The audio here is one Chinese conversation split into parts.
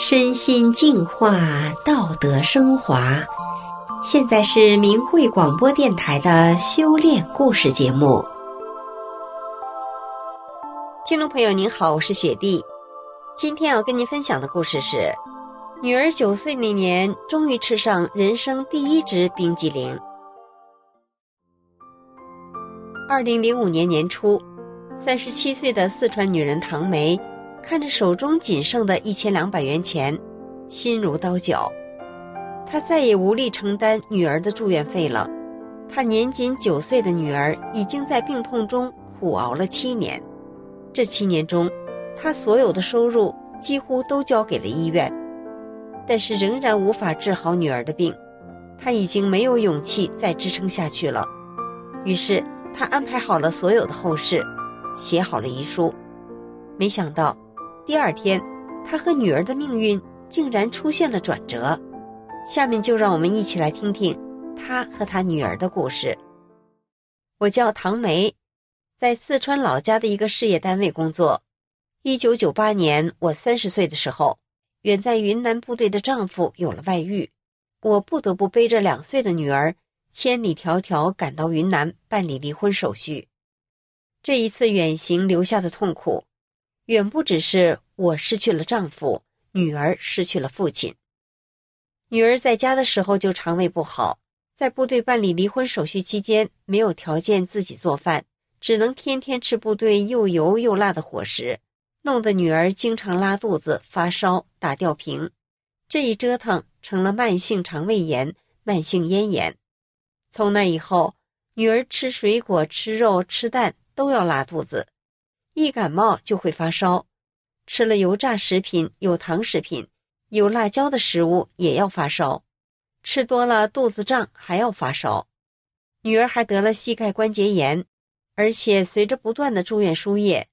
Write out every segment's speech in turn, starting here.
身心净化，道德升华。现在是明慧广播电台的修炼故事节目。听众朋友您好，我是雪莉。今天要跟您分享的故事是：女儿九岁那年，终于吃上人生第一支冰激凌。二零零五年年初，三十七岁的四川女人唐梅。看着手中仅剩的一千两百元钱，心如刀绞。他再也无力承担女儿的住院费了。他年仅九岁的女儿已经在病痛中苦熬了七年，这七年中，他所有的收入几乎都交给了医院，但是仍然无法治好女儿的病。他已经没有勇气再支撑下去了。于是，他安排好了所有的后事，写好了遗书。没想到。第二天，他和女儿的命运竟然出现了转折。下面就让我们一起来听听他和他女儿的故事。我叫唐梅，在四川老家的一个事业单位工作。一九九八年，我三十岁的时候，远在云南部队的丈夫有了外遇，我不得不背着两岁的女儿，千里迢迢赶到云南办理离婚手续。这一次远行留下的痛苦。远不只是我失去了丈夫，女儿失去了父亲。女儿在家的时候就肠胃不好，在部队办理离婚手续期间，没有条件自己做饭，只能天天吃部队又油又辣的伙食，弄得女儿经常拉肚子、发烧、打吊瓶。这一折腾成了慢性肠胃炎、慢性咽炎。从那以后，女儿吃水果、吃肉、吃蛋都要拉肚子。一感冒就会发烧，吃了油炸食品、有糖食品、有辣椒的食物也要发烧，吃多了肚子胀还要发烧。女儿还得了膝盖关节炎，而且随着不断的住院输液，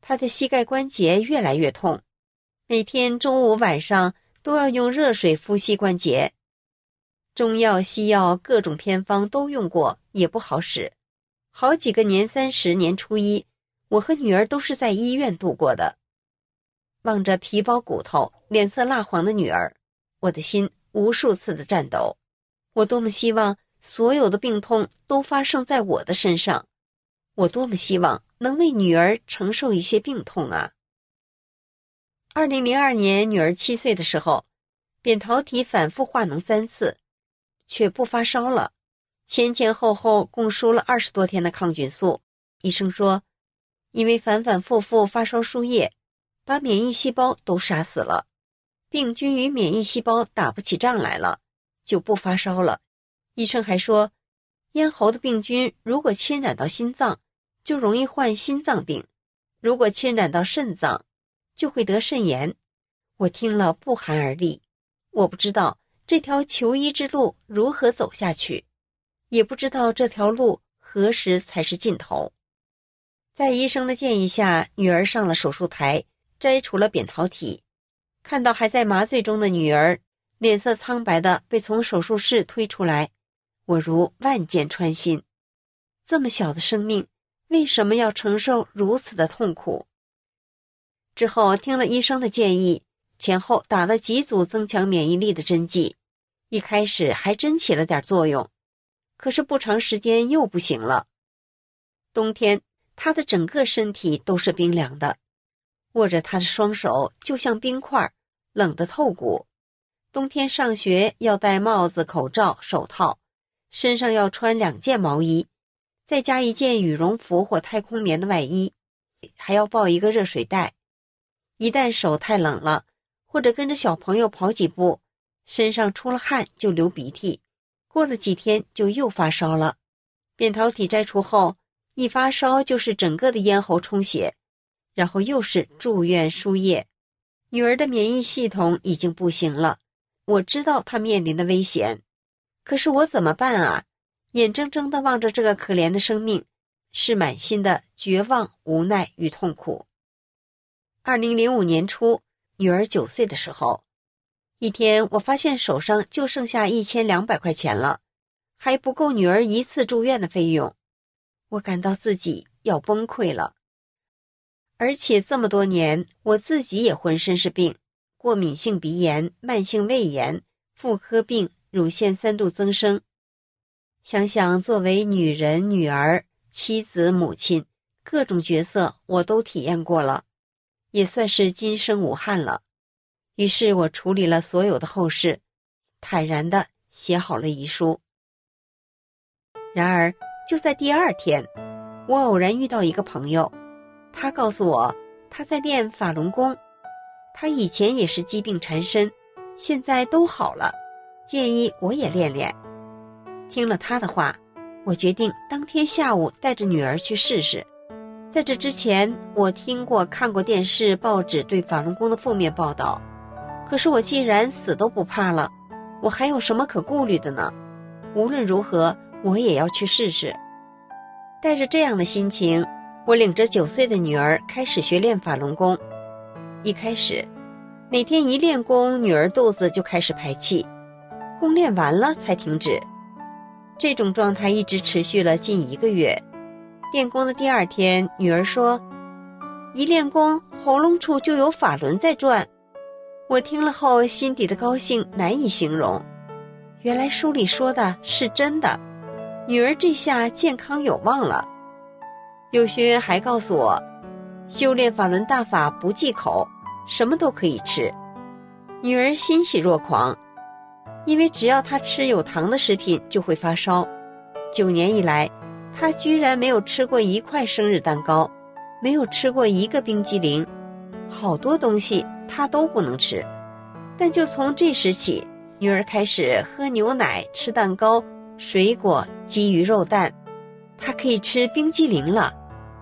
她的膝盖关节越来越痛，每天中午晚上都要用热水敷膝关节，中药西药各种偏方都用过也不好使，好几个年三十年初一。我和女儿都是在医院度过的。望着皮包骨头、脸色蜡黄的女儿，我的心无数次的颤抖。我多么希望所有的病痛都发生在我的身上，我多么希望能为女儿承受一些病痛啊！二零零二年，女儿七岁的时候，扁桃体反复化脓三次，却不发烧了。前前后后共输了二十多天的抗菌素，医生说。因为反反复复发烧输液，把免疫细胞都杀死了，病菌与免疫细胞打不起仗来了，就不发烧了。医生还说，咽喉的病菌如果侵染到心脏，就容易患心脏病；如果侵染到肾脏，就会得肾炎。我听了不寒而栗。我不知道这条求医之路如何走下去，也不知道这条路何时才是尽头。在医生的建议下，女儿上了手术台，摘除了扁桃体。看到还在麻醉中的女儿，脸色苍白的被从手术室推出来，我如万箭穿心。这么小的生命，为什么要承受如此的痛苦？之后听了医生的建议，前后打了几组增强免疫力的针剂，一开始还真起了点作用，可是不长时间又不行了。冬天。他的整个身体都是冰凉的，握着他的双手就像冰块，冷得透骨。冬天上学要戴帽子、口罩、手套，身上要穿两件毛衣，再加一件羽绒服或太空棉的外衣，还要抱一个热水袋。一旦手太冷了，或者跟着小朋友跑几步，身上出了汗就流鼻涕，过了几天就又发烧了。扁桃体摘除后。一发烧就是整个的咽喉充血，然后又是住院输液。女儿的免疫系统已经不行了，我知道她面临的危险，可是我怎么办啊？眼睁睁的望着这个可怜的生命，是满心的绝望、无奈与痛苦。二零零五年初，女儿九岁的时候，一天我发现手上就剩下一千两百块钱了，还不够女儿一次住院的费用。我感到自己要崩溃了，而且这么多年我自己也浑身是病，过敏性鼻炎、慢性胃炎、妇科病、乳腺三度增生。想想作为女人、女儿、妻子、母亲，各种角色我都体验过了，也算是今生无憾了。于是我处理了所有的后事，坦然的写好了遗书。然而，就在第二天，我偶然遇到一个朋友，他告诉我他在练法轮功，他以前也是疾病缠身，现在都好了，建议我也练练。听了他的话，我决定当天下午带着女儿去试试。在这之前，我听过、看过电视、报纸对法轮功的负面报道，可是我既然死都不怕了，我还有什么可顾虑的呢？无论如何。我也要去试试。带着这样的心情，我领着九岁的女儿开始学练法轮功。一开始，每天一练功，女儿肚子就开始排气，功练完了才停止。这种状态一直持续了近一个月。练功的第二天，女儿说：“一练功，喉咙处就有法轮在转。”我听了后，心底的高兴难以形容。原来书里说的是真的。女儿这下健康有望了。有学员还告诉我，修炼法轮大法不忌口，什么都可以吃。女儿欣喜若狂，因为只要她吃有糖的食品就会发烧。九年以来，她居然没有吃过一块生日蛋糕，没有吃过一个冰激凌，好多东西她都不能吃。但就从这时起，女儿开始喝牛奶、吃蛋糕。水果、鸡、鱼、肉、蛋，他可以吃冰激凌了，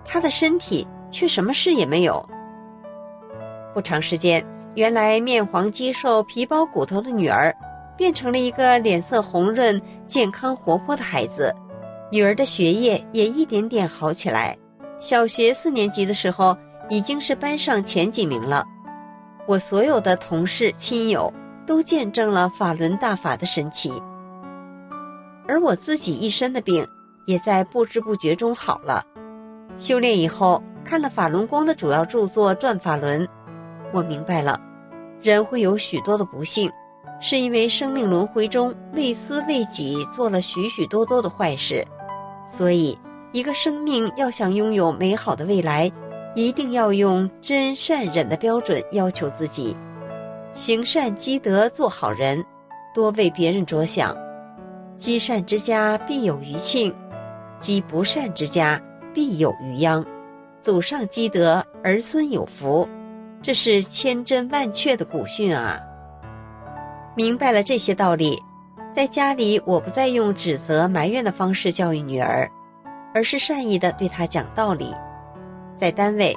他的身体却什么事也没有。不长时间，原来面黄肌瘦、皮包骨头的女儿，变成了一个脸色红润、健康活泼的孩子。女儿的学业也一点点好起来，小学四年级的时候，已经是班上前几名了。我所有的同事、亲友都见证了法轮大法的神奇。而我自己一身的病，也在不知不觉中好了。修炼以后，看了法轮功的主要著作《转法轮》，我明白了，人会有许多的不幸，是因为生命轮回中为私为己做了许许多多的坏事。所以，一个生命要想拥有美好的未来，一定要用真善忍的标准要求自己，行善积德，做好人，多为别人着想。积善之家必有余庆，积不善之家必有余殃。祖上积德，儿孙有福，这是千真万确的古训啊！明白了这些道理，在家里我不再用指责埋怨的方式教育女儿，而是善意的对她讲道理；在单位，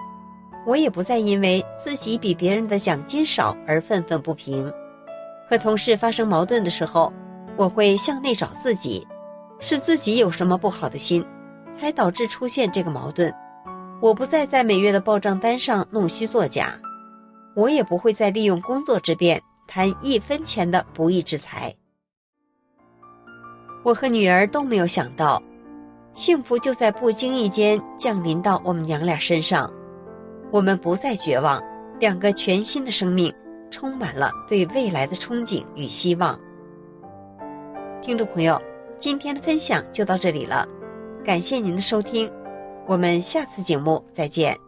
我也不再因为自己比别人的奖金少而愤愤不平；和同事发生矛盾的时候。我会向内找自己，是自己有什么不好的心，才导致出现这个矛盾。我不再在每月的报账单上弄虚作假，我也不会再利用工作之便贪一分钱的不义之财。我和女儿都没有想到，幸福就在不经意间降临到我们娘俩身上。我们不再绝望，两个全新的生命充满了对未来的憧憬与希望。听众朋友，今天的分享就到这里了，感谢您的收听，我们下次节目再见。